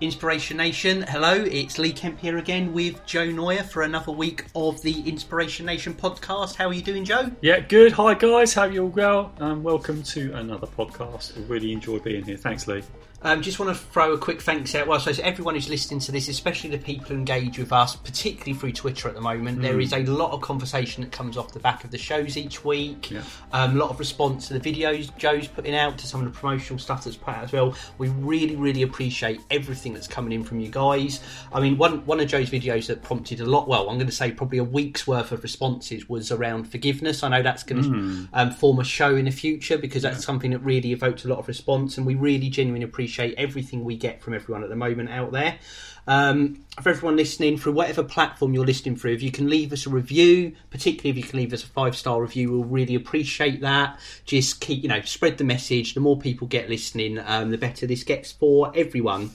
Inspiration Nation, hello, it's Lee Kemp here again with Joe Neuer for another week of the Inspiration Nation podcast. How are you doing, Joe? Yeah, good. Hi, guys. How you all well? Um, welcome to another podcast. I really enjoy being here. Thanks, Lee. Um, just want to throw a quick thanks out. Well, so everyone who's listening to this, especially the people who engage with us, particularly through Twitter at the moment, mm. there is a lot of conversation that comes off the back of the shows each week. Yeah. Um, a lot of response to the videos Joe's putting out, to some of the promotional stuff that's put out as well. We really, really appreciate everything that's coming in from you guys. I mean, one one of Joe's videos that prompted a lot. Well, I'm going to say probably a week's worth of responses was around forgiveness. I know that's going to mm. um, form a show in the future because that's yeah. something that really evoked a lot of response, and we really genuinely appreciate appreciate everything we get from everyone at the moment out there. Um, for everyone listening, through whatever platform you're listening through, if you can leave us a review, particularly if you can leave us a five star review, we'll really appreciate that. Just keep, you know, spread the message. The more people get listening, um, the better this gets for everyone.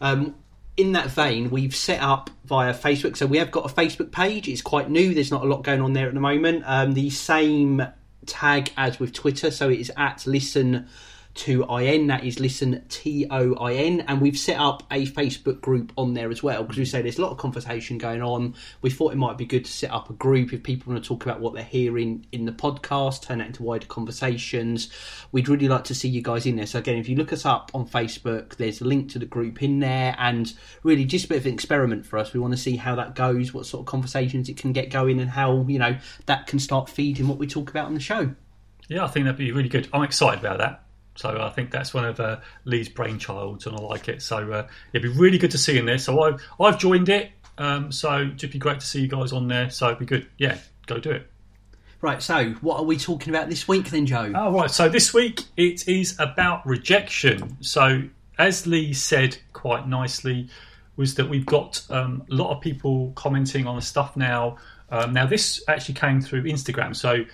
Um, in that vein, we've set up via Facebook. So we have got a Facebook page. It's quite new. There's not a lot going on there at the moment. Um, the same tag as with Twitter. So it is at listen to IN. That is listen T O I N, and we've set up a Facebook group on there as well because we say there's a lot of conversation going on. We thought it might be good to set up a group if people want to talk about what they're hearing in the podcast, turn that into wider conversations. We'd really like to see you guys in there. So again, if you look us up on Facebook, there's a link to the group in there, and really just a bit of an experiment for us. We want to see how that goes, what sort of conversations it can get going, and how you know that can start feeding what we talk about on the show. Yeah, I think that'd be really good. I'm excited about that. So I think that's one of uh, Lee's brainchilds, and I like it. So uh, it'd be really good to see in there. So I've I've joined it. Um, so it'd be great to see you guys on there. So it'd be good. Yeah, go do it. Right. So what are we talking about this week then, Joe? Oh, right. So this week it is about rejection. So as Lee said quite nicely, was that we've got um, a lot of people commenting on the stuff now. Um, now this actually came through Instagram. So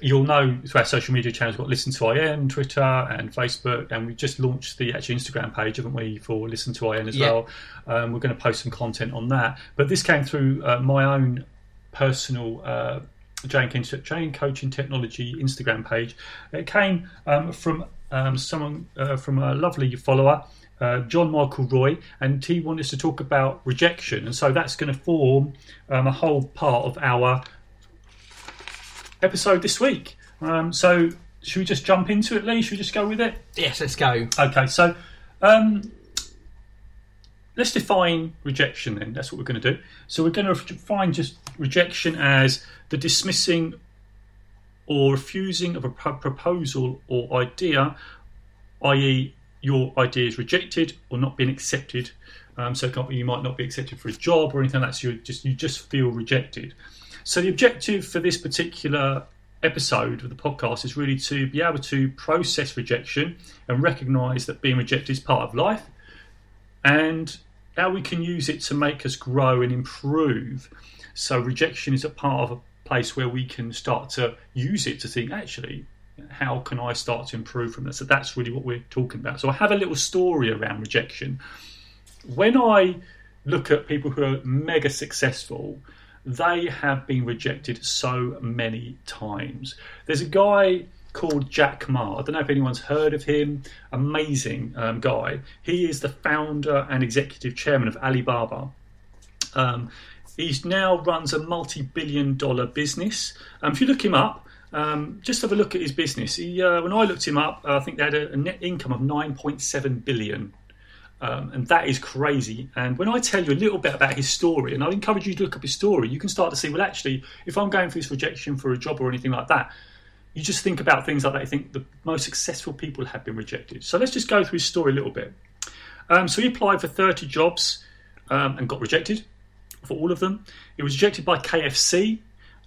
you'll know through our social media channels, we've got Listen to IN, Twitter, and Facebook, and we just launched the actual Instagram page, haven't we, for Listen to IN as yeah. well. Um, we're going to post some content on that. But this came through uh, my own personal uh, JN, JN Coaching Technology Instagram page. It came um, from um, someone uh, from a lovely follower. Uh, John Michael Roy, and he wanted us to talk about rejection, and so that's going to form um, a whole part of our episode this week. Um, so, should we just jump into it, Lee? Should we just go with it? Yes, let's go. Okay, so um, let's define rejection then. That's what we're going to do. So, we're going to define just rejection as the dismissing or refusing of a proposal or idea, i.e., your idea is rejected or not being accepted. Um, so you might not be accepted for a job or anything like that. So you just you just feel rejected. So the objective for this particular episode of the podcast is really to be able to process rejection and recognize that being rejected is part of life and how we can use it to make us grow and improve. So rejection is a part of a place where we can start to use it to think actually how can I start to improve from this? So that's really what we're talking about. So I have a little story around rejection. When I look at people who are mega successful, they have been rejected so many times. There's a guy called Jack Ma. I don't know if anyone's heard of him. Amazing um, guy. He is the founder and executive chairman of Alibaba. Um, he now runs a multi-billion dollar business. Um, if you look him up, um, just have a look at his business. He, uh, when I looked him up, I think they had a, a net income of 9.7 billion um, and that is crazy. And when I tell you a little bit about his story, and I encourage you to look up his story, you can start to see, well, actually, if I'm going through this rejection for a job or anything like that, you just think about things like that. You think the most successful people have been rejected. So let's just go through his story a little bit. Um, so he applied for 30 jobs um, and got rejected for all of them. He was rejected by KFC.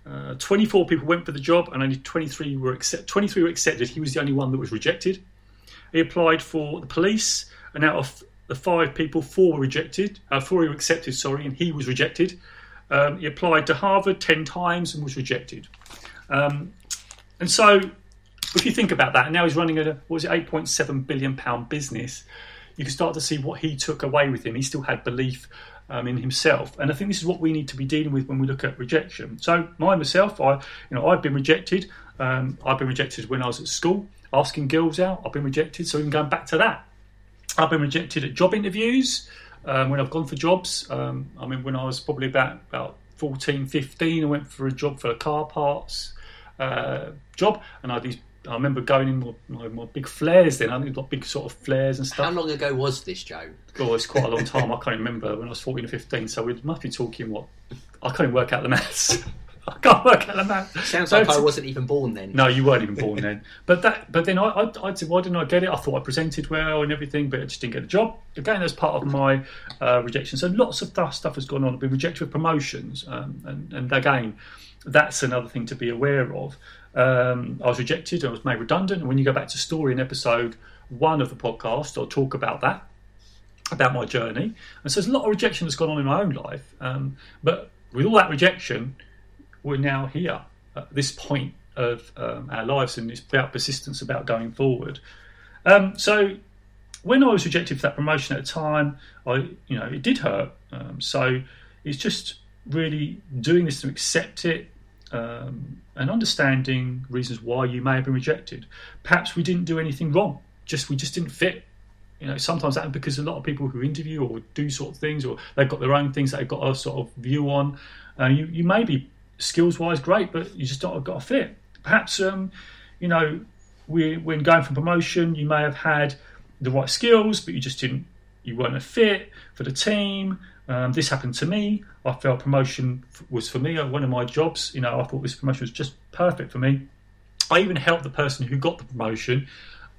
Uh, 24 people went for the job and only 23 were accept- 23 were accepted. He was the only one that was rejected. He applied for the police, and out of the five people, four were rejected, uh, four were accepted, sorry, and he was rejected. Um, he applied to Harvard 10 times and was rejected. Um, and so, if you think about that, and now he's running a, what was it, 8.7 billion pound business, you can start to see what he took away with him. He still had belief um, in himself, and I think this is what we need to be dealing with when we look at rejection. So, my myself, I, you know, I've been rejected. Um, I've been rejected when I was at school, asking girls out. I've been rejected. So, even going back to that, I've been rejected at job interviews um, when I've gone for jobs. Um, I mean, when I was probably about about 14, 15, I went for a job for a car parts uh, job, and I had these. I remember going in my, my, my big flares then. I think got big sort of flares and stuff. How long ago was this, Joe? Oh, it's quite a long time. I can't remember when I was 14 or 15. So we must be talking what I can't even work out the maths. I can't work out the maths. Sounds like I wasn't even born then. No, you weren't even born then. But that, but then I, I, I said, why didn't I get it? I thought I presented well and everything, but I just didn't get the job. Again, that's part of my uh, rejection. So lots of stuff, stuff has gone on. I've been rejected with promotions, um, and, and again, that's another thing to be aware of. Um, I was rejected. I was made redundant. And when you go back to story in episode one of the podcast, I'll talk about that, about my journey. And so there's a lot of rejection that's gone on in my own life. Um, but with all that rejection, we're now here at this point of um, our lives, and it's about persistence, about going forward. Um, so when I was rejected for that promotion at the time, I, you know, it did hurt. Um, so it's just really doing this to accept it um, and understanding reasons why you may have been rejected. Perhaps we didn't do anything wrong; just we just didn't fit. You know, sometimes that because a lot of people who interview or do sort of things, or they've got their own things that they've got a sort of view on. Uh, you, you may be skills wise great, but you just don't have got a fit. Perhaps um, you know we, when going for promotion, you may have had the right skills, but you just didn't. You weren't a fit for the team. Um, this happened to me. I felt promotion was for me. One of my jobs, you know, I thought this promotion was just perfect for me. I even helped the person who got the promotion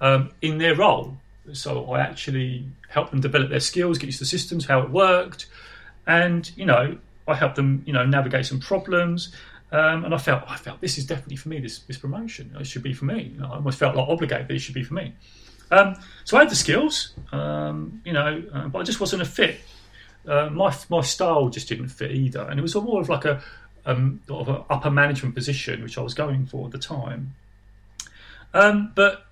um, in their role. So I actually helped them develop their skills, get used to the systems, how it worked, and you know, I helped them, you know, navigate some problems. Um, and I felt, I felt this is definitely for me. This this promotion, it should be for me. You know, I almost felt like obligated that it should be for me. Um, so I had the skills, um, you know, uh, but I just wasn't a fit. Uh, my my style just didn't fit either, and it was more of like a um, sort of an upper management position which I was going for at the time. Um, but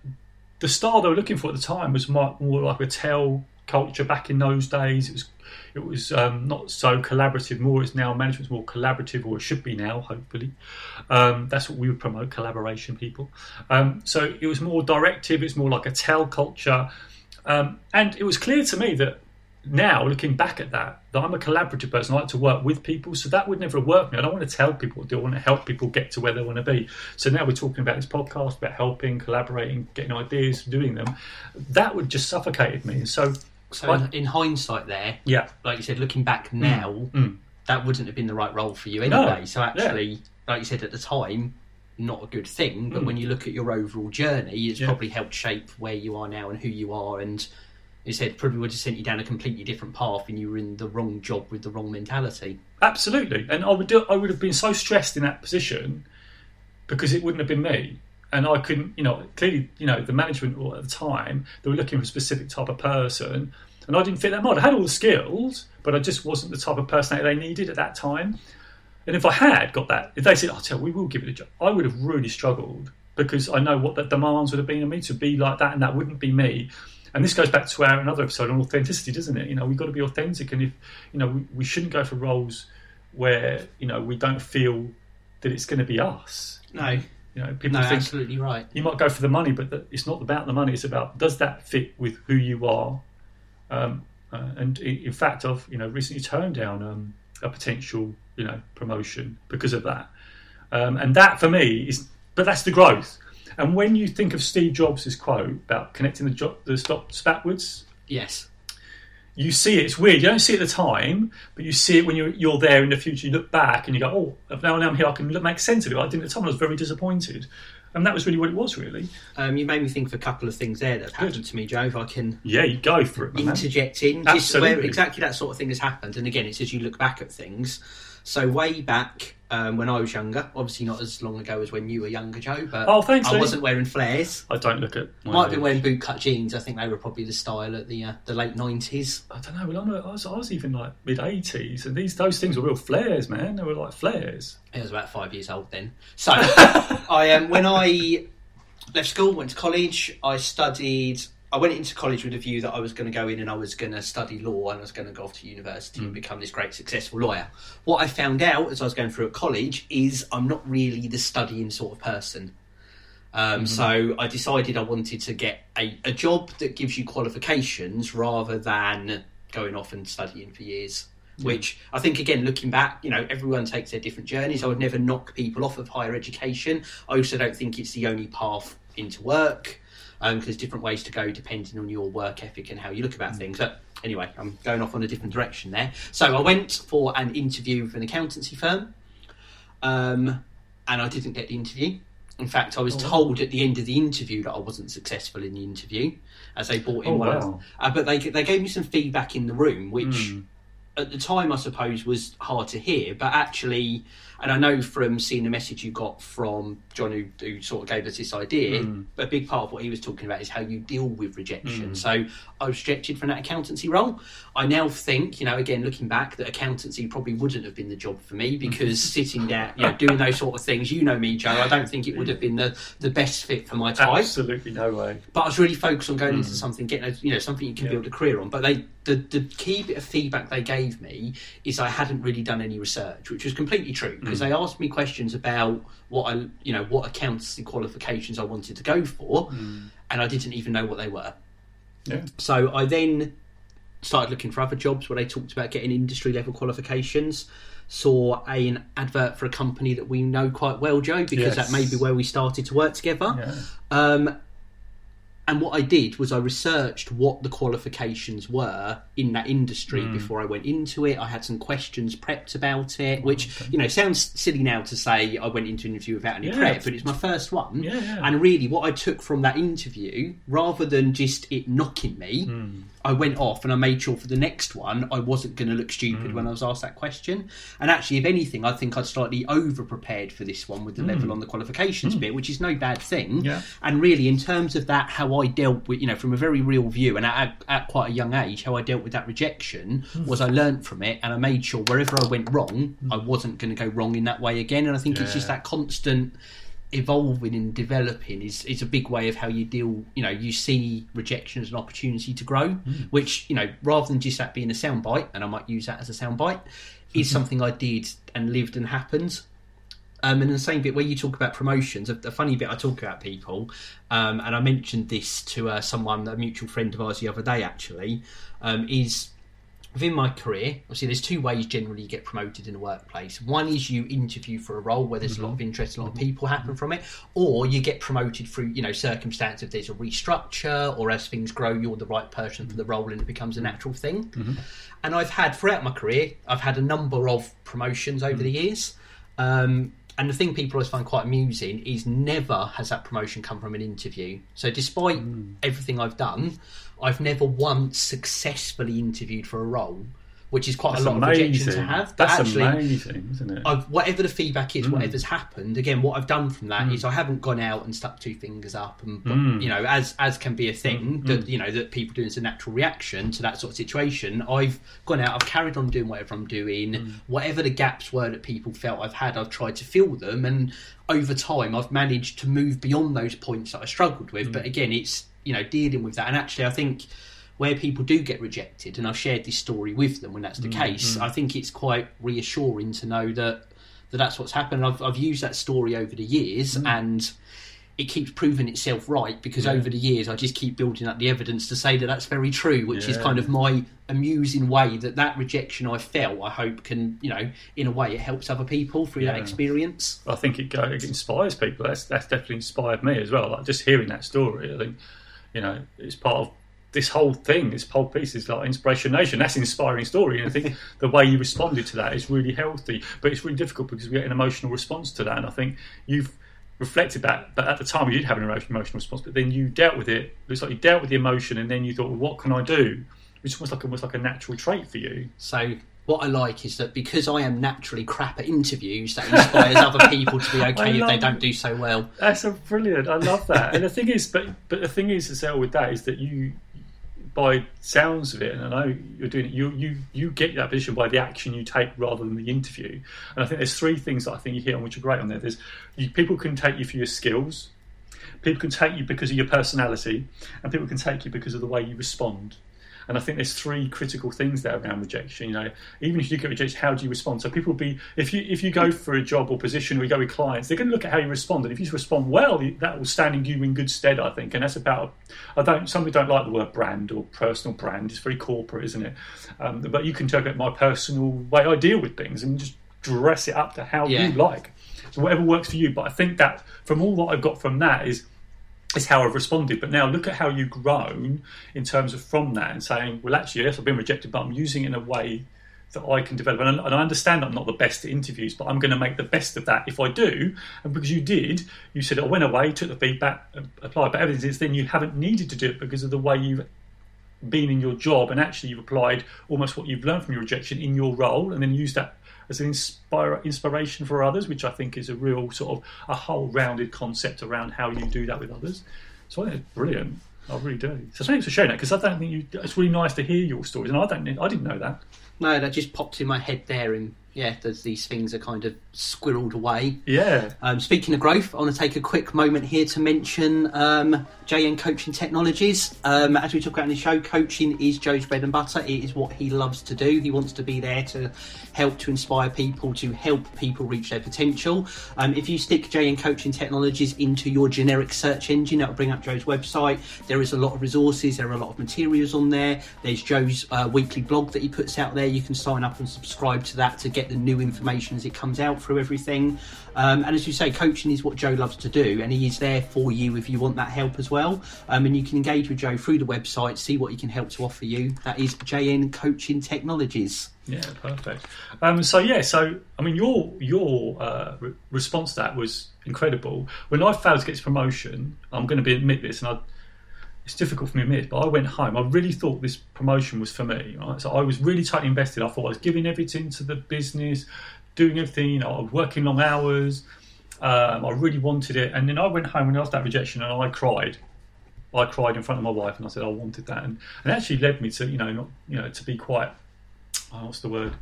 the style they were looking for at the time was more, more like a tell culture back in those days. It was it was um, not so collaborative. More it's now management's more collaborative, or it should be now. Hopefully, um, that's what we would promote: collaboration. People. Um, so it was more directive. It's more like a tell culture, um, and it was clear to me that now looking back at that that i'm a collaborative person i like to work with people so that would never have worked me i don't want to tell people i want to help people get to where they want to be so now we're talking about this podcast about helping collaborating getting ideas doing them that would just suffocated me so so in, in, hindsight, there, yeah, like you said, looking back now, mm. Mm. that wouldn't have been the right role for you anyway. No. So actually, yeah. like you said at the time, not a good thing. But mm. when you look at your overall journey, it's yeah. probably helped shape where you are now and who you are. And you said probably would have sent you down a completely different path, and you were in the wrong job with the wrong mentality. Absolutely, and I would do, I would have been so stressed in that position because it wouldn't have been me and I couldn't, you know, clearly, you know, the management at the time they were looking for a specific type of person, and I didn't fit that mold. I had all the skills, but I just wasn't the type of personality they needed at that time. And if I had got that, if they said, "Oh, tell we will give it a job," I would have really struggled because I know what the demands would have been of me to be like that, and that wouldn't be me. And this goes back to our another episode on authenticity, doesn't it? You know, we've got to be authentic, and if you know, we, we shouldn't go for roles where you know we don't feel that it's going to be us. No. You know, people no, think absolutely right. You might go for the money, but it's not about the money. It's about does that fit with who you are. Um, uh, and in fact, I've you know recently turned down um, a potential you know promotion because of that. Um, and that for me is, but that's the growth. And when you think of Steve Jobs' quote about connecting the, jo- the dots backwards, yes, you see it. It's weird. You don't see it at the time, but you see it when you're you're there in the future. You look back and you go, "Oh, now, I'm here. I can make sense of it." I didn't at the time. I was very disappointed, and that was really what it was. Really, um, you made me think of a couple of things there that have happened Good. to me, Joe. If I can, yeah, you go for it. Interject in, just where exactly that sort of thing has happened. And again, it's as you look back at things. So way back um, when I was younger, obviously not as long ago as when you were younger, Joe. But oh, thanks, I Lee. wasn't wearing flares. I don't look at. Might have been wearing bootcut jeans. I think they were probably the style at the uh, the late nineties. I don't know. Well, I'm a, I, was, I was even like mid eighties, and these those things were real flares, man. They were like flares. I was about five years old then. So I um, when I left school, went to college. I studied I went into college with a view that I was going to go in and I was going to study law and I was going to go off to university mm. and become this great successful lawyer. What I found out as I was going through at college is I'm not really the studying sort of person. Um, mm-hmm. So I decided I wanted to get a, a job that gives you qualifications rather than going off and studying for years. Yeah. Which I think, again, looking back, you know, everyone takes their different journeys. I would never knock people off of higher education. I also don't think it's the only path into work um, there's different ways to go depending on your work ethic and how you look about mm. things. But anyway, I'm going off on a different direction there. So I went for an interview with an accountancy firm, um, and I didn't get the interview. In fact, I was oh, told at the end of the interview that I wasn't successful in the interview, as they brought in oh, one. Wow. uh, but they they gave me some feedback in the room, which mm. at the time I suppose was hard to hear, but actually and I know from seeing the message you got from John, who, who sort of gave us this idea, mm. a big part of what he was talking about is how you deal with rejection. Mm. So I was rejected from that accountancy role. I now think, you know, again looking back, that accountancy probably wouldn't have been the job for me because mm. sitting there, you know, doing those sort of things, you know me, Joe. I don't think it would have been the, the best fit for my type. Absolutely no way. But I was really focused on going into mm. something, getting a, you know something you can yeah. build a career on. But they the, the key bit of feedback they gave me is I hadn't really done any research, which was completely true because mm. they asked me questions about what I, you know, what accountancy qualifications I wanted to go for, mm. and I didn't even know what they were. Yeah. So I then started looking for other jobs where they talked about getting industry level qualifications. Saw a, an advert for a company that we know quite well, Joe, because yes. that may be where we started to work together. Yeah. Um, and what I did was I researched what the qualifications were in that industry mm. before I went into it. I had some questions prepped about it, which okay. you know sounds silly now to say I went into an interview without any yeah. prep, but it's my first one. Yeah, yeah. And really, what I took from that interview, rather than just it knocking me, mm. I went off and I made sure for the next one I wasn't going to look stupid mm. when I was asked that question. And actually, if anything, I think I'd slightly over prepared for this one with the mm. level on the qualifications mm. bit, which is no bad thing. Yeah. And really, in terms of that, how I dealt with, you know, from a very real view and at, at quite a young age, how I dealt with that rejection mm. was I learnt from it and I made sure wherever I went wrong, mm. I wasn't going to go wrong in that way again. And I think yeah. it's just that constant evolving and developing is, is a big way of how you deal you know you see rejection as an opportunity to grow mm. which you know rather than just that being a soundbite and i might use that as a soundbite is mm-hmm. something i did and lived and happened um, and the same bit where you talk about promotions, a, a funny bit I talk about people, um, and I mentioned this to uh, someone, a mutual friend of ours the other day actually, um, is within my career, obviously, there's two ways generally you get promoted in a workplace. One is you interview for a role where there's mm-hmm. a lot of mm-hmm. interest, a lot of people happen from it, or you get promoted through, you know, circumstance if there's a restructure or as things grow, you're the right person for the role and it becomes a natural thing. Mm-hmm. And I've had throughout my career, I've had a number of promotions over mm-hmm. the years. Um, and the thing people always find quite amusing is never has that promotion come from an interview. So despite mm. everything I've done, I've never once successfully interviewed for a role which is quite That's a lot amazing. of rejection to have. But That's actually, amazing, isn't it? I've, whatever the feedback is, mm. whatever's happened, again, what I've done from that mm. is I haven't gone out and stuck two fingers up, and mm. you know, as as can be a thing mm. that mm. you know that people do as a natural reaction to that sort of situation. I've gone out, I've carried on doing whatever I'm doing, mm. whatever the gaps were that people felt I've had, I've tried to fill them, and over time, I've managed to move beyond those points that I struggled with. But again, it's you know dealing with that, and actually, I think where people do get rejected, and I've shared this story with them when that's the mm-hmm. case, I think it's quite reassuring to know that, that that's what's happened. I've, I've used that story over the years, mm. and it keeps proving itself right because yeah. over the years I just keep building up the evidence to say that that's very true, which yeah. is kind of my amusing way that that rejection I felt, I hope can, you know, in a way it helps other people through yeah. that experience. I think it, it inspires people. That's that's definitely inspired me as well. Like just hearing that story, I think, you know, it's part of this whole thing, this whole piece is like Inspiration Nation. That's an inspiring story. And I think the way you responded to that is really healthy. But it's really difficult because we get an emotional response to that. And I think you've reflected that. But at the time, you did have an emotional response. But then you dealt with it. It looks like you dealt with the emotion and then you thought, well, what can I do? Which almost like almost like a natural trait for you. So what I like is that because I am naturally crap at interviews, that inspires other people to be okay if they don't do so well. That's a brilliant. I love that. and the thing is, but but the thing is as well with that is that you by sounds of it, and I know you're doing it, you you you get that position by the action you take rather than the interview. And I think there's three things that I think you hit on which are great on there. There's you, people can take you for your skills, people can take you because of your personality, and people can take you because of the way you respond. And I think there's three critical things there around rejection. You know, even if you get rejected, how do you respond? So people will be if you if you go for a job or position or you go with clients, they're going to look at how you respond. And if you respond well, that will stand you in good stead, I think. And that's about I don't some people don't like the word brand or personal brand. It's very corporate, isn't it? Um, but you can it my personal way I deal with things and just dress it up to how yeah. you like. So whatever works for you. But I think that from all that I've got from that is is how I've responded. But now look at how you've grown in terms of from that and saying, well, actually, yes, I've been rejected, but I'm using it in a way that I can develop. And, I understand I'm not the best at interviews, but I'm going to make the best of that if I do. And because you did, you said I went away, took the feedback, uh, applied, but evidence is then you haven't needed to do it because of the way you've been in your job and actually you've applied almost what you've learned from your rejection in your role and then used that as an inspire, inspiration for others, which I think is a real sort of a whole rounded concept around how you do that with others. So I think it's brilliant. I really do. So thanks for sharing that because I don't think you. It's really nice to hear your stories, and I don't. I didn't know that. No, that just popped in my head there, and yeah, these things are kind of squirreled away. Yeah. Um, speaking of growth, I want to take a quick moment here to mention um, JN Coaching Technologies. Um, as we talk about in the show, coaching is Joe's bread and butter. It is what he loves to do. He wants to be there to help to inspire people, to help people reach their potential. Um, if you stick JN Coaching Technologies into your generic search engine, that will bring up Joe's website. There is a lot of resources, there are a lot of materials on there. There's Joe's uh, weekly blog that he puts out there. You can sign up and subscribe to that to get the new information as it comes out through everything. Um, and as you say, coaching is what Joe loves to do, and he is there for you if you want that help as well. Um, and you can engage with Joe through the website, see what he can help to offer you. That is JN Coaching Technologies. Yeah, perfect. Um, so yeah, so I mean, your your uh, re- response to that was incredible. When I failed to get promotion, I'm going to be admit this, and I, it's difficult for me to admit, but I went home. I really thought this promotion was for me. Right? So I was really tightly invested. I thought I was giving everything to the business, doing everything. You know, I was working long hours. Um, I really wanted it, and then I went home and I got that rejection, and I cried. I cried in front of my wife, and I said I wanted that, and, and it actually led me to you know not you know to be quite oh, what's the word?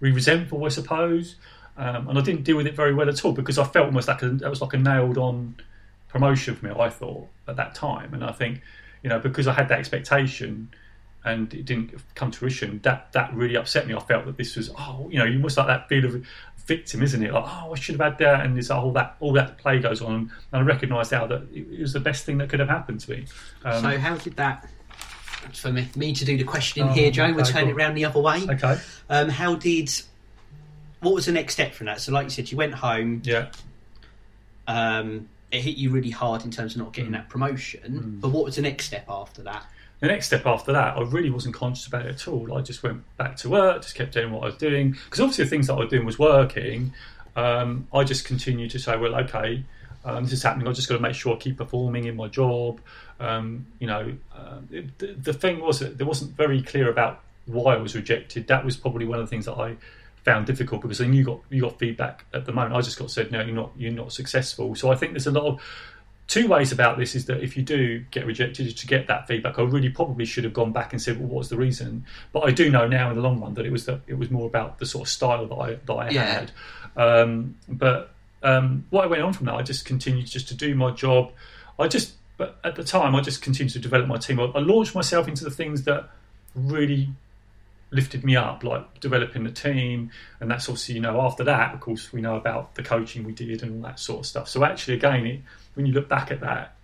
Resentful, I suppose. Um, and I didn't deal with it very well at all because I felt almost like a, that was like a nailed on promotion for me. I thought at that time, and I think you know because I had that expectation and it didn't come to fruition, that that really upset me. I felt that this was oh you know you must like that feel of victim, isn't it? Like oh I should have had that, and this all that all that play goes on, and I recognised now that it was the best thing that could have happened to me. Um, so how did that for me, me to do the questioning oh, here, Joe. We'll turn cool. it around the other way. Okay. Um, how did? What was the next step from that? So, like you said, you went home. Yeah. Um, it hit you really hard in terms of not getting mm. that promotion. Mm. But what was the next step after that? The next step after that, I really wasn't conscious about it at all. I just went back to work, just kept doing what I was doing because obviously the things that I was doing was working. Um, I just continued to say, well, okay, um, this is happening. I've just got to make sure I keep performing in my job. Um, you know, uh, the, the, thing was that there wasn't very clear about why I was rejected. That was probably one of the things that I found difficult because then you got you got feedback at the moment. I just got said, no, you're not you're not successful. So I think there's a lot of two ways about this is that if you do get rejected to get that feedback i really probably should have gone back and said well what's the reason but i do know now in the long run that it was that it was more about the sort of style that i that i yeah. had um, but um, what I went on from that, I just continued just to do my job. I just, but at the time, I just continued to develop my team. I, I launched myself into the things that really lifted me up, like developing the team, and that's obviously you know after that, of course, we know about the coaching we did and all that sort of stuff. So actually, again, it, when you look back at that,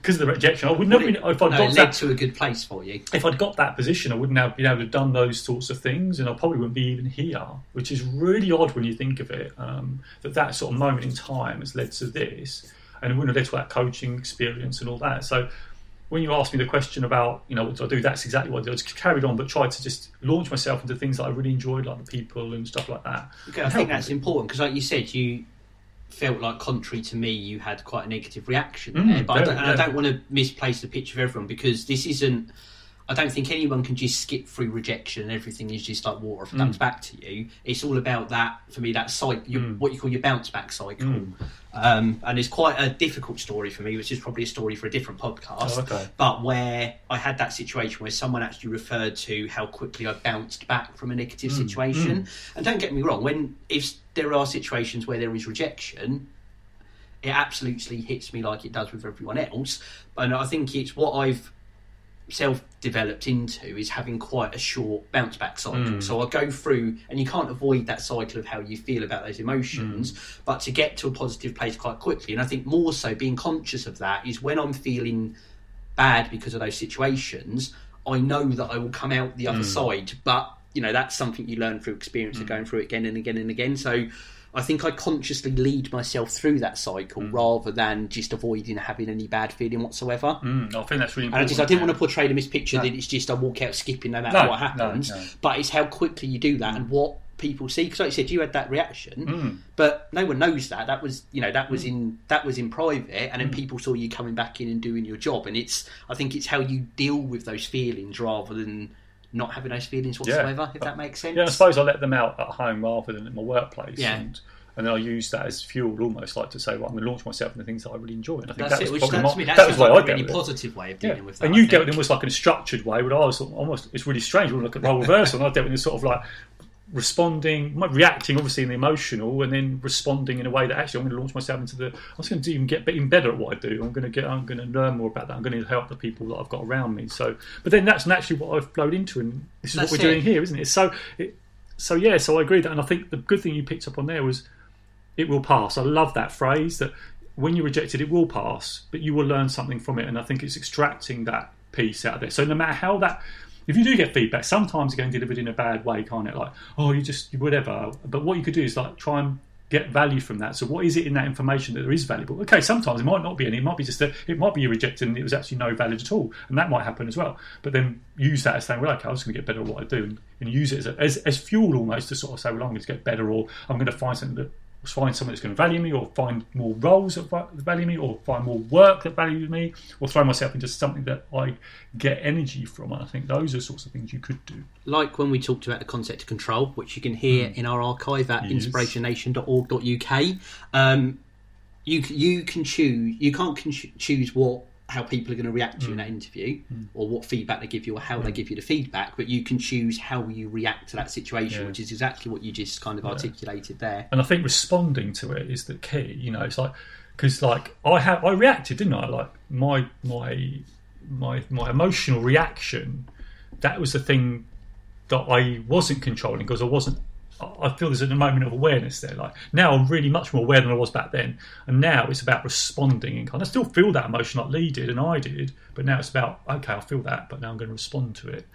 because of the rejection, I would not. Well, been, if I'd no, got that, to a good place for you. If I'd got that position, I wouldn't have been able to have done those sorts of things, and I probably wouldn't be even here. Which is really odd when you think of it. Um, that that sort of moment in time has led to this, and it wouldn't have led to that coaching experience and all that. So. When you asked me the question about, you know, what do I do? That's exactly what I did. I just carried on, but tried to just launch myself into things that I really enjoyed, like the people and stuff like that. Okay, I think that's important because, like you said, you felt like, contrary to me, you had quite a negative reaction mm, there. But I, don't, yeah. I don't want to misplace the picture of everyone because this isn't. I don't think anyone can just skip through rejection and everything is just like water if it mm. comes back to you. It's all about that for me. That cycle, mm. what you call your bounce back cycle, mm. um, and it's quite a difficult story for me, which is probably a story for a different podcast. Oh, okay. But where I had that situation where someone actually referred to how quickly I bounced back from a negative mm. situation, mm. and don't get me wrong, when if there are situations where there is rejection, it absolutely hits me like it does with everyone else. And I think it's what I've self developed into is having quite a short bounce back cycle. Mm. So I go through, and you can't avoid that cycle of how you feel about those emotions, mm. but to get to a positive place quite quickly. And I think more so being conscious of that is when I'm feeling bad because of those situations, I know that I will come out the other mm. side. But you know that's something you learn through experience of mm. going through it again and again and again. So I think I consciously lead myself through that cycle mm. rather than just avoiding having any bad feeling whatsoever. Mm, I think that's really important. And I, just, I didn't want to portray the mispicture no. that it's just I walk out skipping no matter no, what happens, no, but it's how quickly you do that and what people see. Because like you said, you had that reaction, mm. but no one knows that. That was you know that was mm. in that was in private, and then mm. people saw you coming back in and doing your job. And it's I think it's how you deal with those feelings rather than not having those feelings whatsoever, yeah. if uh, that makes sense. Yeah, I suppose I let them out at home rather than at my workplace. Yeah. And, and then I use that as fuel, almost like to say, well, I'm going to launch myself in the things that I really enjoy. And I think that's that was it, probably my, that was like a really positive way of dealing yeah. with that. And you dealt with it almost like in a structured way, but I was almost, it's really strange. We look at role reversal, and I dealt with it sort of like responding, reacting obviously in the emotional, and then responding in a way that actually I'm going to launch myself into the. I'm just going to even get even better at what I do. I'm going to get. I'm going to learn more about that. I'm going to help the people that I've got around me. So, but then that's naturally what I've flowed into, and this is that's what we're it. doing here, isn't it? So, it, so yeah. So I agree that, and I think the good thing you picked up on there was it will pass. I love that phrase that when you reject it, it will pass, but you will learn something from it. And I think it's extracting that piece out of there. So no matter how that if you do get feedback, sometimes it's getting delivered in a bad way, can't it? Like, oh, you just whatever. But what you could do is like try and get value from that. So what is it in that information that there is valuable? Okay, sometimes it might not be any. It might be just that it might be you rejected and it was actually no value at all, and that might happen as well. But then use that as saying, well, okay, I'm just going to get better at what I do, and, and use it as, a, as, as fuel almost to sort of say, well, I'm going to get better, or I'm going to find something that find someone that's going to value me, or find more roles that value me, or find more work that values me, or throw myself into something that I get energy from. And I think those are sorts of things you could do. Like when we talked about the concept of control, which you can hear mm. in our archive at yes. inspirationnation.org.uk. Um, you you can choose. You can't choose what how people are going to react to you in mm. that interview mm. or what feedback they give you or how mm. they give you the feedback but you can choose how you react to that situation yeah. which is exactly what you just kind of yeah. articulated there and i think responding to it is the key you know it's like because like i have i reacted didn't i like my my my my emotional reaction that was the thing that i wasn't controlling because i wasn't I feel there's a moment of awareness there. Like now, I'm really much more aware than I was back then, and now it's about responding and kind. I still feel that emotion like Lee did and I did, but now it's about okay, I feel that, but now I'm going to respond to it.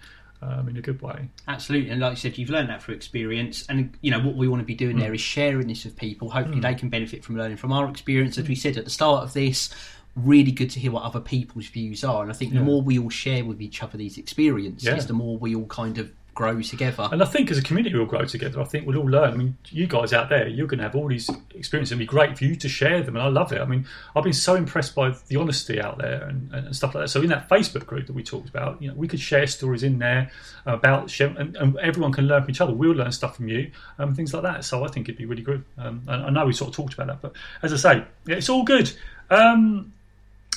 Um, in a good way. Absolutely, and like you said, you've learned that through experience, and you know what we want to be doing mm. there is sharing this with people. Hopefully, mm. they can benefit from learning from our experience. As we said at the start of this, really good to hear what other people's views are, and I think yeah. the more we all share with each other these experiences, yeah. the more we all kind of grow together. And I think as a community we'll grow together. I think we'll all learn. I mean, you guys out there, you're going to have all these experiences. It'll be great for you to share them, and I love it. I mean, I've been so impressed by the honesty out there and, and stuff like that. So in that Facebook group that we talked about, you know, we could share stories in there about and, and everyone can learn from each other. We'll learn stuff from you, um, things like that. So I think it'd be really good. Um, and I know we sort of talked about that, but as I say, it's all good. Um,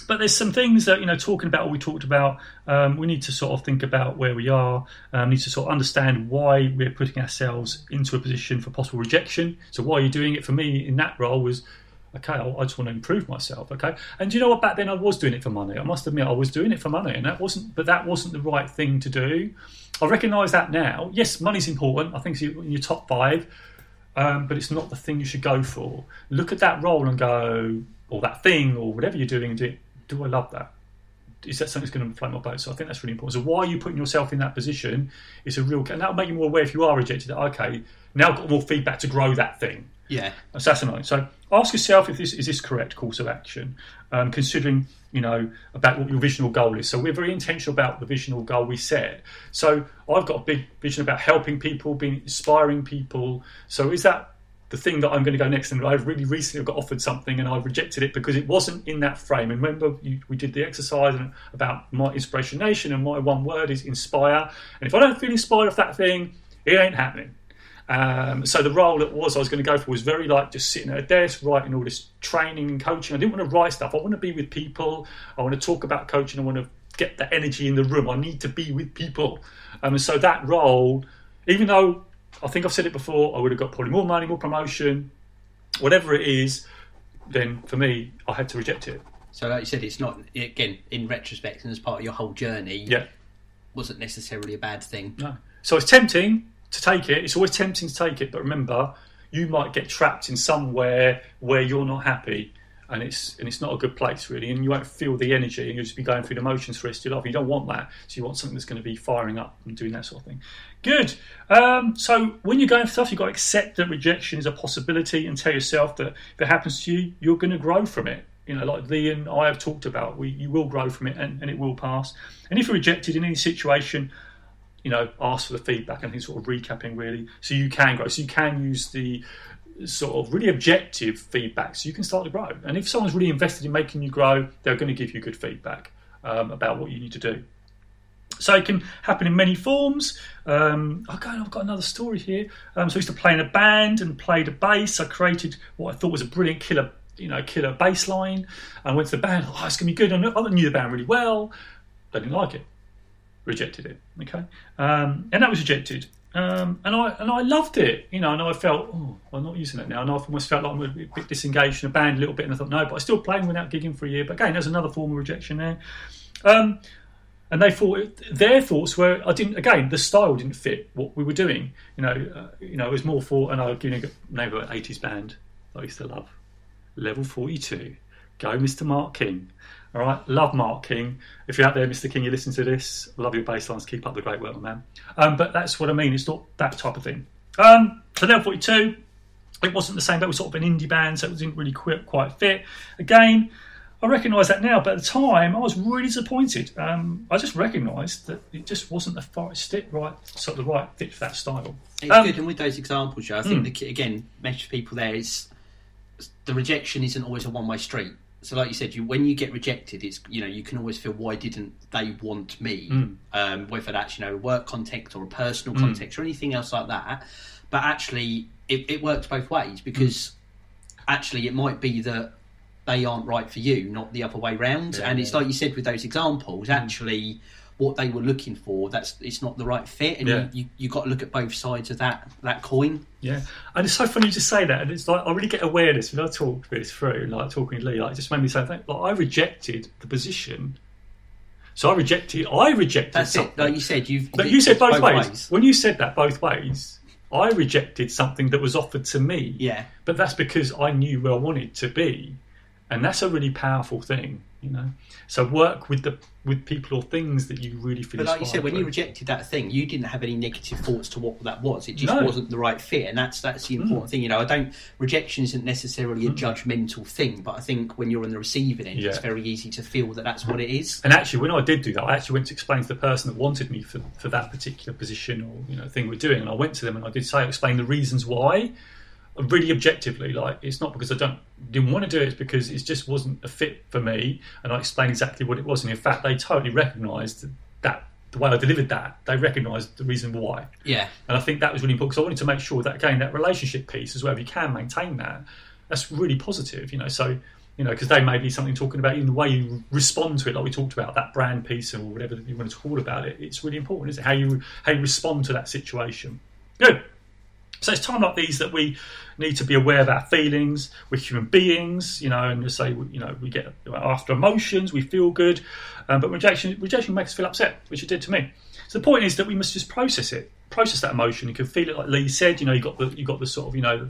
but there's some things that you know talking about what we talked about um, we need to sort of think about where we are um, need to sort of understand why we're putting ourselves into a position for possible rejection. So why are you doing it? For me in that role was okay I just want to improve myself okay? And you know what? Back then I was doing it for money. I must admit I was doing it for money and that wasn't but that wasn't the right thing to do. I recognise that now. Yes money's important. I think it's in your top five um, but it's not the thing you should go for. Look at that role and go or that thing or whatever you're doing, do, do I love that? Is that something that's going to float my boat? So I think that's really important. So why are you putting yourself in that position? It's a real, and that'll make you more aware if you are rejected. Okay, now I've got more feedback to grow that thing. Yeah, assassinate. So ask yourself if this is this correct course of action, um, considering you know about what your visional goal is. So we're very intentional about the visional goal we set. So I've got a big vision about helping people, being inspiring people. So is that the thing that I'm going to go next, and I've really recently got offered something, and I rejected it because it wasn't in that frame. And remember, you, we did the exercise about my inspiration nation, and my one word is inspire. And if I don't feel inspired of that thing, it ain't happening. Um, so the role that was I was going to go for was very like just sitting at a desk writing all this training and coaching. I didn't want to write stuff. I want to be with people. I want to talk about coaching. I want to get the energy in the room. I need to be with people. Um, and so that role, even though I think I've said it before. I would have got probably more money, more promotion, whatever it is. Then for me, I had to reject it. So, like you said, it's not again in retrospect and as part of your whole journey. Yeah. wasn't necessarily a bad thing. No. So it's tempting to take it. It's always tempting to take it, but remember, you might get trapped in somewhere where you're not happy, and it's and it's not a good place really, and you won't feel the energy, and you'll just be going through the motions for the your life. You don't want that, so you want something that's going to be firing up and doing that sort of thing. Good. Um, so when you're going for stuff, you've got to accept that rejection is a possibility, and tell yourself that if it happens to you, you're going to grow from it. You know, like Lee and I have talked about, we you will grow from it, and, and it will pass. And if you're rejected in any situation, you know, ask for the feedback. I think sort of recapping really, so you can grow. So you can use the sort of really objective feedback, so you can start to grow. And if someone's really invested in making you grow, they're going to give you good feedback um, about what you need to do. So it can happen in many forms. Um, okay, I've got another story here. Um, so I used to play in a band and played a bass. I created what I thought was a brilliant killer, you know, killer bass line. I went to the band. Oh, it's gonna be good. I knew the band really well. They didn't like it. Rejected it. Okay, um, and that was rejected. Um, and I and I loved it, you know. And I felt, oh, I'm not using it now. And I almost felt like I'm a bit disengaged in a band a little bit. And I thought, no, but I still playing without gigging for a year. But again, there's another form of rejection there. Um, and they thought their thoughts were I didn't again the style didn't fit what we were doing. You know, uh, you know it was more for and I'll give you a name of an eighties band that I used to love. Level forty two, go Mr Mark King. All right, love Mark King. If you're out there, Mr King, you listen to this. Love your bass lines. Keep up the great work, my man. Um, but that's what I mean. It's not that type of thing. Um, so level forty two, it wasn't the same. That was sort of an indie band, so it didn't really quite, quite fit. Again I recognise that now, but at the time I was really disappointed. Um, I just recognised that it just wasn't the fit right, sort of the right fit for that style. It's um, good, and with those examples, Joe, I think mm. the, again, message people there is the rejection isn't always a one way street. So, like you said, you when you get rejected, it's you know you can always feel why didn't they want me? Mm. Um, whether that's you know work context or a personal mm. context or anything else like that. But actually, it, it works both ways because mm. actually it might be that they aren't right for you, not the other way round. Yeah, and it's like you said with those examples, mm. actually what they were looking for that's it's not the right fit and yeah. you, you you got to look at both sides of that that coin. Yeah. And it's so funny you just say that and it's like i really get awareness when i talk this through like talking to lee like it just made me say like i rejected the position. So i rejected i rejected that's something. it. Like you said you've but you said both, both ways. ways. When you said that both ways i rejected something that was offered to me. Yeah. But that's because i knew where i wanted to be. And that's a really powerful thing you know so work with the with people or things that you really feel but like you said when you rejected that thing you didn't have any negative thoughts to what that was it just no. wasn't the right fit and that's that's the mm. important mm. thing you know i don't rejection isn't necessarily a mm. judgmental thing but i think when you're on the receiving end yeah. it's very easy to feel that that's what it is and actually when i did do that i actually went to explain to the person that wanted me for, for that particular position or you know thing we're doing and i went to them and i did say explain the reasons why really objectively, like it's not because I don't didn't want to do it, it's because it just wasn't a fit for me, and I explained exactly what it was. And in fact, they totally recognised that the way I delivered that, they recognised the reason why. Yeah, and I think that was really important because I wanted to make sure that again that relationship piece as well. If you can maintain that, that's really positive. You know, so you know because they may be something talking about even the way you respond to it, like we talked about that brand piece or whatever you want to talk about it. It's really important, is it? How you how you respond to that situation. Good. So it's time like these that we need to be aware of our feelings. We're human beings, you know, and just say, you know, we get after emotions, we feel good, um, but rejection rejection makes us feel upset, which it did to me. So the point is that we must just process it, process that emotion. You can feel it, like Lee said. You know, you got the you got the sort of you know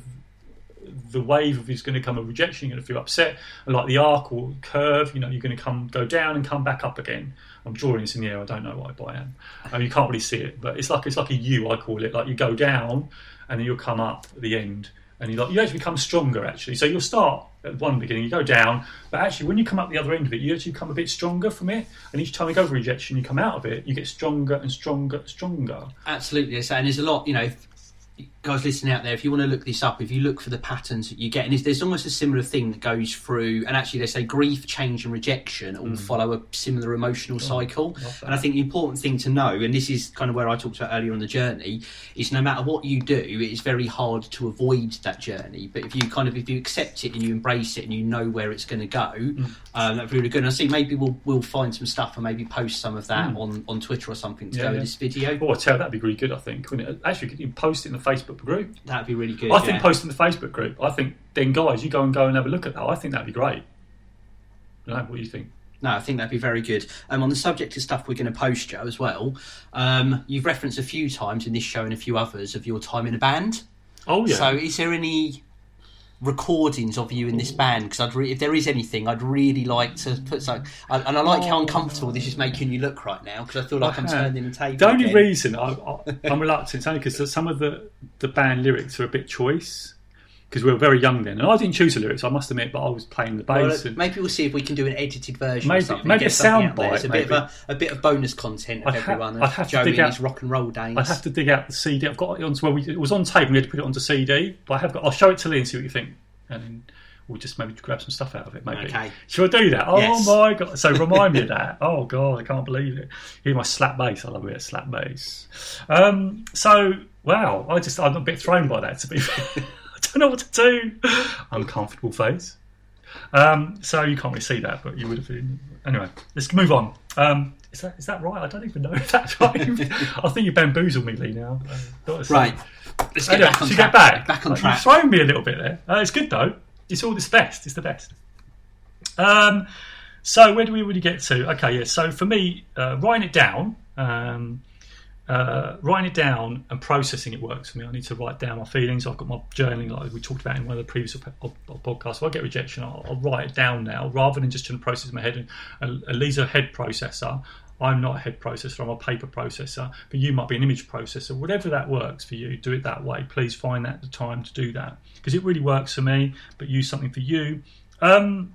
the wave of is going to come a rejection. You're going to feel upset, and like the arc or curve, you know, you're going to come go down and come back up again. I'm drawing this in the air. I don't know why, but I am. Um, you can't really see it, but it's like it's like a U. I call it. Like you go down, and then you'll come up at the end and you like you actually become stronger actually. So you'll start at one beginning, you go down, but actually when you come up the other end of it, you actually become a bit stronger from it. And each time you go for rejection, you come out of it, you get stronger and stronger, and stronger. Absolutely, and there's a lot. You know, guys listening out there, if you want to look this up, if you look for the patterns that you get, and there's almost a similar thing that goes through, and actually they say grief, change, and rejection all mm. follow a similar emotional oh, cycle. And I think the important thing to know, and this is kind of where I talked about earlier on the journey, is no matter what you do, it's very hard to avoid that journey. But if you kind of if you accept it and you embrace it and you know where it's going to go, mm. um, that'd be really good. And I see maybe we'll we'll find some stuff and maybe post some of that mm. on, on Twitter or something to yeah, go yeah. with this video. Oh, I tell that'd be really good. I think. Actually, you post it in the Facebook group. That'd be really good. I think posting the Facebook group. I think then guys, you go and go and have a look at that. I think that'd be great. what do you think? No, I think that'd be very good. Um, on the subject of stuff we're going to post, Joe, as well. Um, you've referenced a few times in this show and a few others of your time in a band. Oh yeah. So, is there any recordings of you in this band? Because I'd re- if there is anything, I'd really like to put some. And I like how uncomfortable this is making you look right now because I feel like I am turning the table. The only again. reason I, I, I'm reluctant is only because some of the the band lyrics are a bit choice because we were very young then, and I didn't choose the lyrics. I must admit, but I was playing the bass. Well, and maybe we'll see if we can do an edited version. Maybe- or something, maybe a soundbite. It's a bit of a, a bit of bonus content of I'd ha- everyone. I'd have to dig out- his rock and roll days. I'd have to dig out the CD. I've got it on. Well, we, it was on tape. and We had to put it onto CD, but I have got. I'll show it to Lee and see what you think, and then we'll just maybe grab some stuff out of it. Maybe. Okay. Shall I do that? Oh Yes. my god! So remind me of that. Oh god, I can't believe it. Here's my slap bass. I love it. Slap bass. Um, so wow, I just I'm a bit thrown by that. To be fair, don't know what to do. Uncomfortable face. Um, so you can't really see that, but you would have been. Anyway, let's move on. Um, is that is that right? I don't even know if that's right. I think you bamboozled me, Lee. Now, Uh. Right. Let's get Anyway, back on track. get back. Back on Uh, track. You've thrown me a little bit there. Uh, it's good though. It's all this best. It's the best. Um, so where do we really get to? Okay, yeah. So for me, uh, writing it down, um, uh, writing it down and processing it works for me. I need to write down my feelings. I've got my journaling, like we talked about in one of the previous podcasts. If I get rejection, I'll, I'll write it down now rather than just trying to process in my head. And a head processor. I'm not a head processor. I'm a paper processor. But you might be an image processor. Whatever that works for you, do it that way. Please find that the time to do that because it really works for me. But use something for you. Um,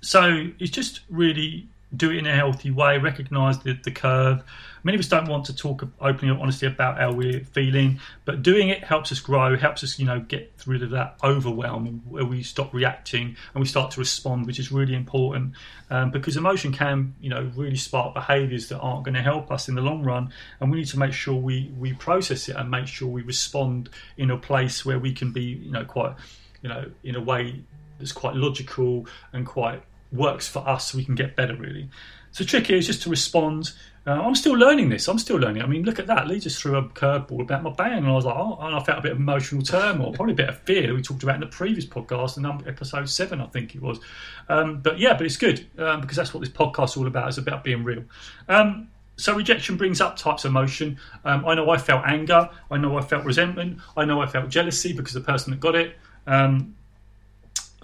so it's just really do it in a healthy way, recognise the, the curve. Many of us don't want to talk openly or honestly about how we're feeling, but doing it helps us grow, helps us, you know, get rid of that overwhelm where we stop reacting and we start to respond, which is really important um, because emotion can, you know, really spark behaviours that aren't going to help us in the long run, and we need to make sure we we process it and make sure we respond in a place where we can be, you know, quite, you know, in a way that's quite logical and quite works for us so we can get better really so trick here is just to respond uh, i'm still learning this i'm still learning i mean look at that lee just threw a curveball about my band and i was like oh and i felt a bit of emotional turmoil probably a bit of fear that we talked about in the previous podcast the episode 7 i think it was um, but yeah but it's good um, because that's what this podcast is all about it's about being real um, so rejection brings up types of emotion. Um, I know I felt anger. I know I felt resentment. I know I felt jealousy because the person that got it. Um,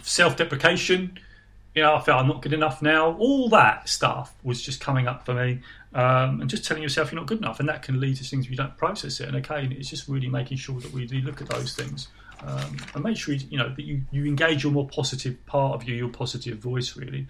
self-deprecation. You know, I felt I'm not good enough now. All that stuff was just coming up for me, um, and just telling yourself you're not good enough, and that can lead to things if you don't process it. And again, it's just really making sure that we do look at those things um, and make sure you, know that you, you engage your more positive part of you, your positive voice, really.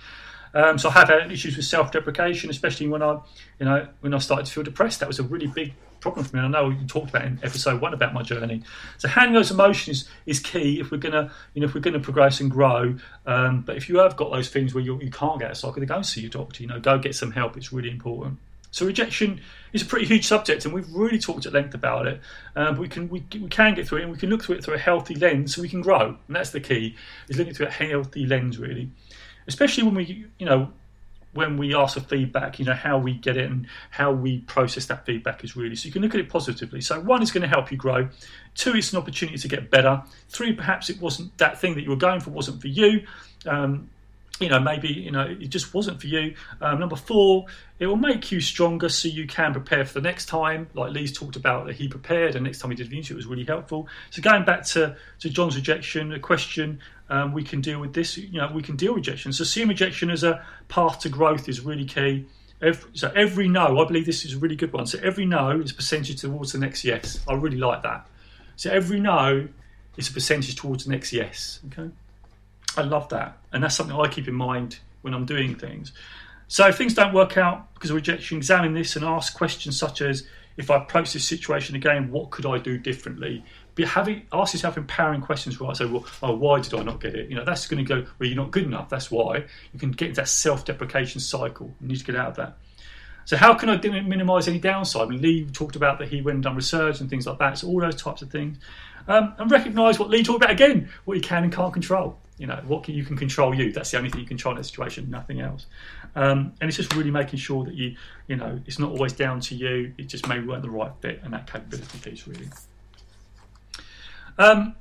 Um, so I have had issues with self-deprecation, especially when I, you know, when I started to feel depressed. That was a really big problem for me. I know we talked about in episode one about my journey. So handling those emotions is key if we're gonna, you know, if we're gonna progress and grow. Um, but if you have got those things where you, you can't get a psycho, then go and see your doctor. You know, go get some help. It's really important. So rejection is a pretty huge subject, and we've really talked at length about it. Um, but we can we, we can get through it, and we can look through it through a healthy lens, so we can grow. And that's the key: is looking through a healthy lens, really. Especially when we, you know, when we ask for feedback, you know, how we get it and how we process that feedback is really. So you can look at it positively. So one is going to help you grow. Two, it's an opportunity to get better. Three, perhaps it wasn't that thing that you were going for wasn't for you. Um, you know, maybe you know it just wasn't for you. Um, number four, it will make you stronger, so you can prepare for the next time. Like Lee's talked about, that he prepared, and next time he did the interview, it was really helpful. So going back to to John's rejection, a question um, we can deal with this. You know, we can deal with rejection. So seeing rejection as a path to growth is really key. Every, so every no, I believe this is a really good one. So every no is a percentage towards the next yes. I really like that. So every no is a percentage towards the next yes. Okay. I love that. And that's something I keep in mind when I'm doing things. So if things don't work out because of rejection, examine this and ask questions such as if I approach this situation again, what could I do differently? Be having ask yourself empowering questions, right? So, well, oh, why did I not get it? You know, that's going to go, well, you're not good enough. That's why. You can get into that self-deprecation cycle. You need to get out of that. So how can I minimise any downside? I mean, Lee talked about that he went and done research and things like that. So all those types of things, um, and recognise what Lee talked about again: what you can and can't control. You know, what can, you can control you. That's the only thing you can control in that situation, nothing else. Um, and it's just really making sure that you, you know, it's not always down to you. It just maybe weren't the right fit, and that capability piece really. Um,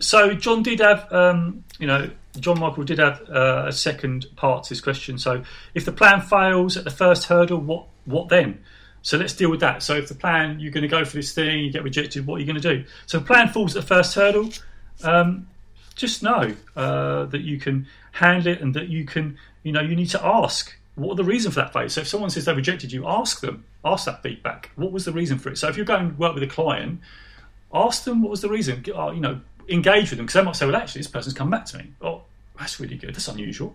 so John did have, um, you know, John Michael did have uh, a second part to his question. So if the plan fails at the first hurdle, what what then? So let's deal with that. So if the plan you're going to go for this thing, you get rejected, what are you going to do? So the plan falls at the first hurdle. Um, just know uh, that you can handle it and that you can, you know, you need to ask what are the reason for that failure. So if someone says they rejected you, ask them, ask that feedback. What was the reason for it? So if you're going to work with a client, ask them what was the reason. Uh, you know, engage with them because they might say, well, actually, this person's come back to me. Oh, that's really good. That's unusual.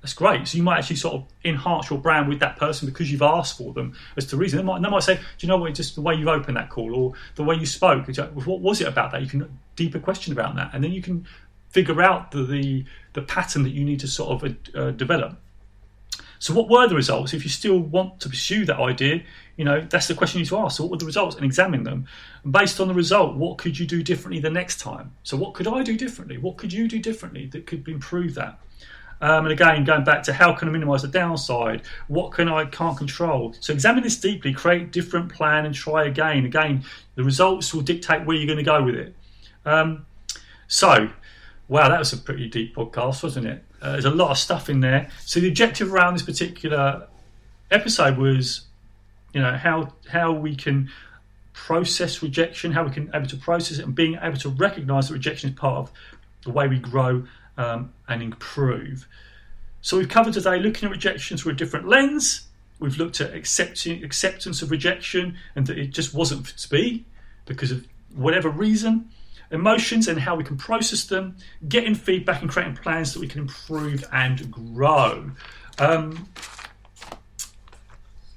That's great. So you might actually sort of enhance your brand with that person because you've asked for them as to reason. They might, they might say, do you know what? Just the way you opened that call or the way you spoke. What was it about that? You can deeper question about that, and then you can figure out the the, the pattern that you need to sort of uh, develop. So, what were the results? If you still want to pursue that idea, you know that's the question you need to ask. So, what were the results, and examine them. And based on the result, what could you do differently the next time? So, what could I do differently? What could you do differently that could improve that? Um, and again, going back to how can I minimise the downside? What can I can't control? So examine this deeply, create different plan, and try again. Again, the results will dictate where you're going to go with it. Um, so, wow, that was a pretty deep podcast, wasn't it? Uh, there's a lot of stuff in there. So the objective around this particular episode was, you know, how how we can process rejection, how we can able to process it, and being able to recognise that rejection is part of the way we grow um, and improve. So we've covered today looking at rejection through a different lens. We've looked at accepting acceptance of rejection and that it just wasn't to be because of whatever reason. Emotions and how we can process them, getting feedback and creating plans that we can improve and grow. Um,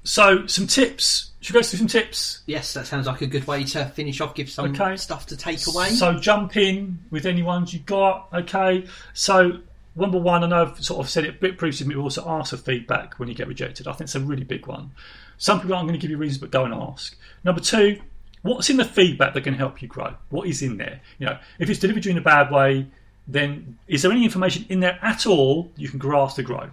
so, some tips. Should we go through some tips? Yes, that sounds like a good way to finish off. Give some okay. stuff to take away. So, jump in with any ones you got. Okay. So, number one, I know I've sort of said it a bit previously, but also ask for feedback when you get rejected. I think it's a really big one. Some people aren't going to give you reasons, but go and ask. Number two, what's in the feedback that can help you grow? What is in there? You know, if it's delivered to you in a bad way, then is there any information in there at all you can grasp to grow?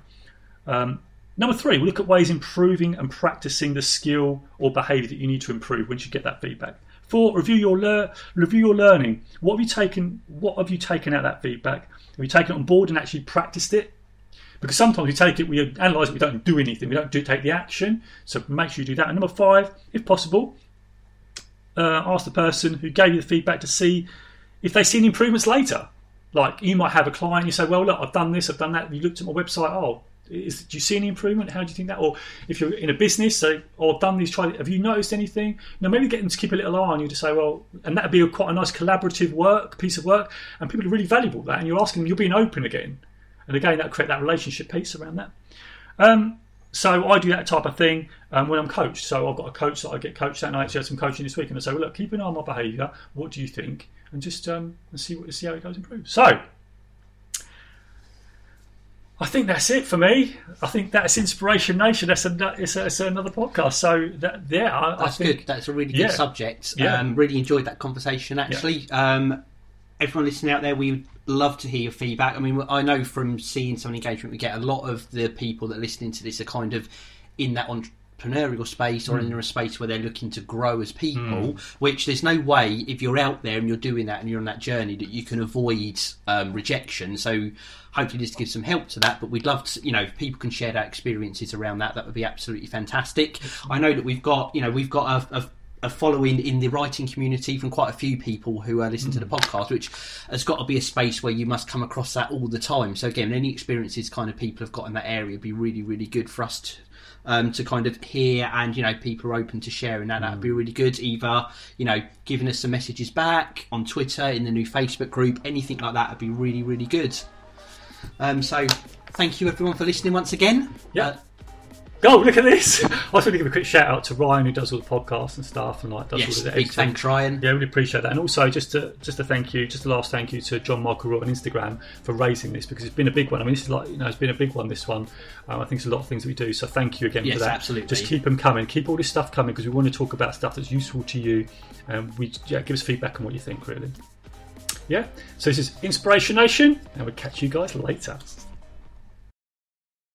Um, number three, we look at ways improving and practicing the skill or behaviour that you need to improve once you get that feedback. Four, review your lear- review your learning. What have you taken? What have you taken out of that feedback? Have you taken it on board and actually practiced it? Because sometimes we take it, we analyse it, we don't do anything, we don't do take the action. So make sure you do that. And number five, if possible, uh, ask the person who gave you the feedback to see if they see any improvements later. Like you might have a client, you say, "Well, look, I've done this, I've done that." You looked at my website. Oh, is, do you see any improvement? How do you think that? Or if you're in a business, say, "Oh, I've done these. Tried. Have you noticed anything?" Now, maybe get them to keep a little eye on you to say, "Well," and that'd be a, quite a nice collaborative work piece of work, and people are really valuable that. And you're asking them, you're being open again, and again, that create that relationship piece around that. Um, so I do that type of thing um, when I'm coached. So I've got a coach that I get coached that night. So I had some coaching this week, and I say, "Well, look, keep an eye on my behaviour. What do you think?" And just um, and see what see how it goes improve. So I think that's it for me. I think that's Inspiration Nation. That's, a, it's, a, it's another podcast. So that yeah, I, that's I think, good. That's a really good yeah. subject. Yeah. Um, really enjoyed that conversation. Actually, yeah. um, everyone listening out there, we would love to hear your feedback. I mean, I know from seeing some engagement we get, a lot of the people that are listening to this are kind of in that entrepreneurial space or mm. in a space where they're looking to grow as people. Mm. Which there's no way if you're out there and you're doing that and you're on that journey that you can avoid um, rejection. So hopefully this gives some help to that. But we'd love to, you know, if people can share their experiences around that, that would be absolutely fantastic. I know that we've got, you know, we've got a, a a following in the writing community from quite a few people who are listening mm. to the mm. podcast, which has got to be a space where you must come across that all the time. So again, any experiences kind of people have got in that area would be really, really good for us to, um, to kind of hear and you know people are open to sharing that. That'd be mm. really good. Either you know giving us some messages back on Twitter in the new Facebook group, anything like that would be really, really good. Um, so thank you everyone for listening once again. Yeah. Uh, Oh, look at this! I was going to give a quick shout out to Ryan who does all the podcasts and stuff and like does yes, all the big thanks, Ryan. Yeah, really appreciate that. And also just to just to thank you, just a last thank you to John Michael Roy on Instagram for raising this because it's been a big one. I mean, this is like you know, it's been a big one. This one, um, I think it's a lot of things that we do. So thank you again yes, for that. Absolutely. Just keep them coming. Keep all this stuff coming because we want to talk about stuff that's useful to you. And um, we yeah, give us feedback on what you think. Really. Yeah. So this is Inspiration Nation, and we'll catch you guys later.